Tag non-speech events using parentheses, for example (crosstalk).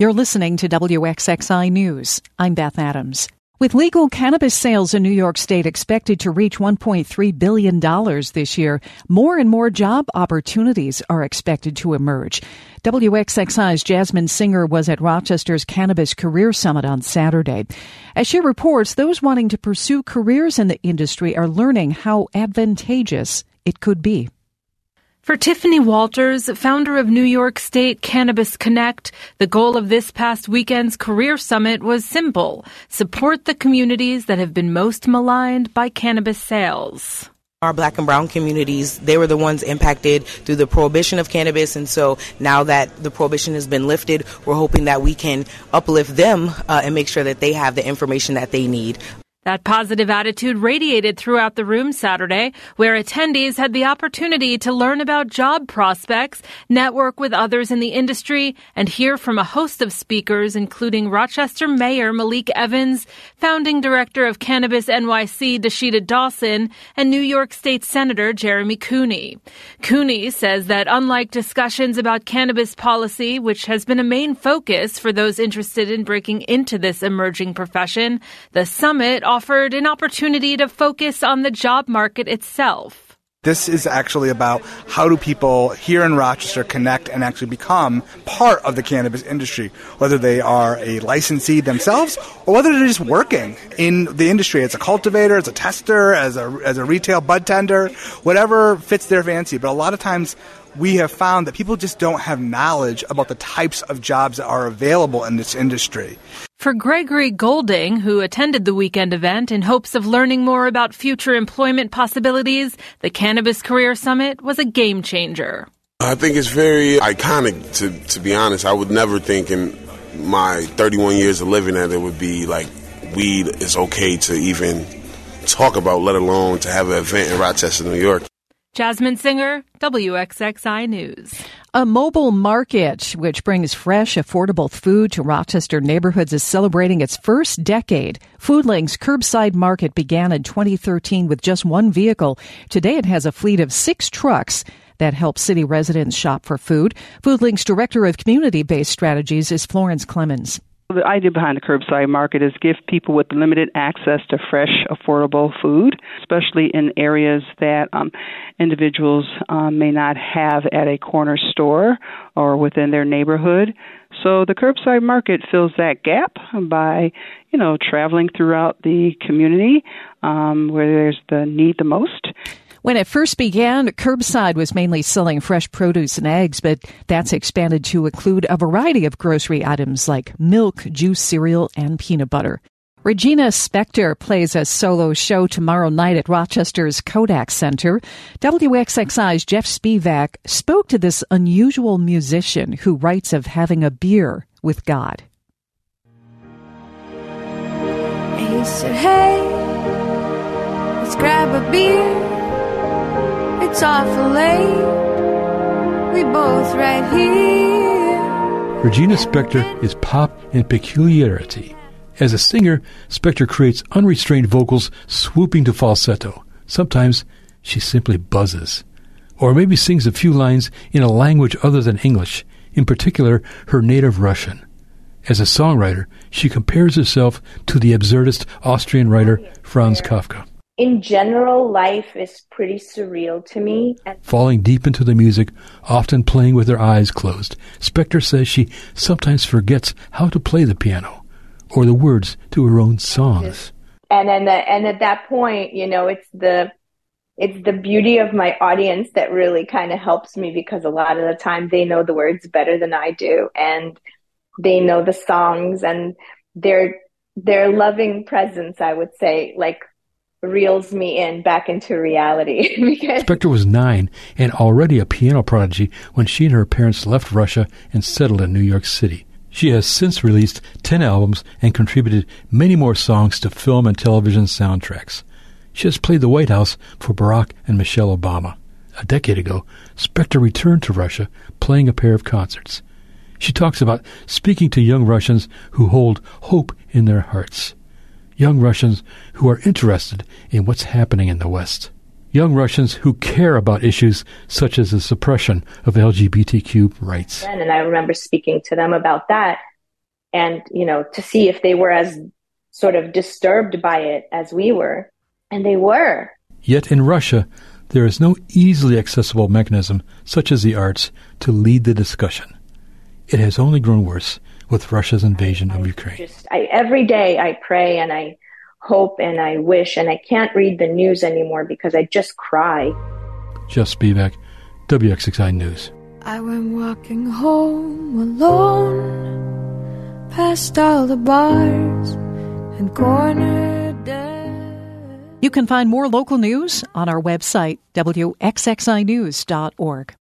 You're listening to WXXI News. I'm Beth Adams. With legal cannabis sales in New York State expected to reach $1.3 billion this year, more and more job opportunities are expected to emerge. WXXI's Jasmine Singer was at Rochester's Cannabis Career Summit on Saturday. As she reports, those wanting to pursue careers in the industry are learning how advantageous it could be. For Tiffany Walters, founder of New York State Cannabis Connect, the goal of this past weekend's Career Summit was simple support the communities that have been most maligned by cannabis sales. Our black and brown communities, they were the ones impacted through the prohibition of cannabis. And so now that the prohibition has been lifted, we're hoping that we can uplift them uh, and make sure that they have the information that they need. That positive attitude radiated throughout the room Saturday, where attendees had the opportunity to learn about job prospects, network with others in the industry, and hear from a host of speakers, including Rochester Mayor Malik Evans, founding director of Cannabis NYC Dasheeda Dawson, and New York State Senator Jeremy Cooney. Cooney says that unlike discussions about cannabis policy, which has been a main focus for those interested in breaking into this emerging profession, the summit offered an opportunity to focus on the job market itself. This is actually about how do people here in Rochester connect and actually become part of the cannabis industry, whether they are a licensee themselves or whether they're just working in the industry as a cultivator, as a tester, as a, as a retail bud tender, whatever fits their fancy. But a lot of times we have found that people just don't have knowledge about the types of jobs that are available in this industry. For Gregory Golding, who attended the weekend event in hopes of learning more about future employment possibilities, the Cannabis Career Summit was a game changer. I think it's very iconic, to, to be honest. I would never think in my 31 years of living that it would be like weed is okay to even talk about, let alone to have an event in Rochester, New York. Jasmine Singer, WXXI News. A mobile market, which brings fresh, affordable food to Rochester neighborhoods, is celebrating its first decade. Foodlink's curbside market began in 2013 with just one vehicle. Today it has a fleet of six trucks that help city residents shop for food. Foodlink's director of community based strategies is Florence Clemens. The idea behind the curbside market is give people with limited access to fresh, affordable food, especially in areas that um, individuals um, may not have at a corner store or within their neighborhood. So the curbside market fills that gap by, you know, traveling throughout the community um, where there's the need the most when it first began, curbside was mainly selling fresh produce and eggs, but that's expanded to include a variety of grocery items like milk, juice, cereal, and peanut butter. Regina Spektor plays a solo show tomorrow night at Rochester's Kodak Center. WXXI's Jeff Spevak spoke to this unusual musician who writes of having a beer with God. he said, Hey, let's grab a beer. It's awful late. We both right here. Regina Spektor is pop and peculiarity. As a singer, Spektor creates unrestrained vocals swooping to falsetto. Sometimes she simply buzzes. Or maybe sings a few lines in a language other than English, in particular her native Russian. As a songwriter, she compares herself to the absurdist Austrian writer Franz Kafka in general, life is pretty surreal to me. Falling deep into the music, often playing with her eyes closed, Spektor says she sometimes forgets how to play the piano or the words to her own songs. And then, uh, the, and at that point, you know, it's the it's the beauty of my audience that really kind of helps me because a lot of the time they know the words better than I do, and they know the songs and their their loving presence. I would say, like reels me in back into reality. (laughs) because Spektor was nine and already a piano prodigy when she and her parents left Russia and settled in New York City. She has since released 10 albums and contributed many more songs to film and television soundtracks. She has played the White House for Barack and Michelle Obama. A decade ago, Spektor returned to Russia, playing a pair of concerts. She talks about speaking to young Russians who hold hope in their hearts young Russians who are interested in what's happening in the West. Young Russians who care about issues such as the suppression of LGBTQ rights. And I remember speaking to them about that. and, you know, to see if they were as sort of disturbed by it as we were. And they were. Yet in Russia, there is no easily accessible mechanism, such as the arts, to lead the discussion. It has only grown worse with Russia's invasion of Ukraine. Just, I, every day I pray and I hope and I wish, and I can't read the news anymore because I just cry. Jeff Spevak, WXXI News. I went walking home alone, past all the bars and cornered You can find more local news on our website, WXXInews.org.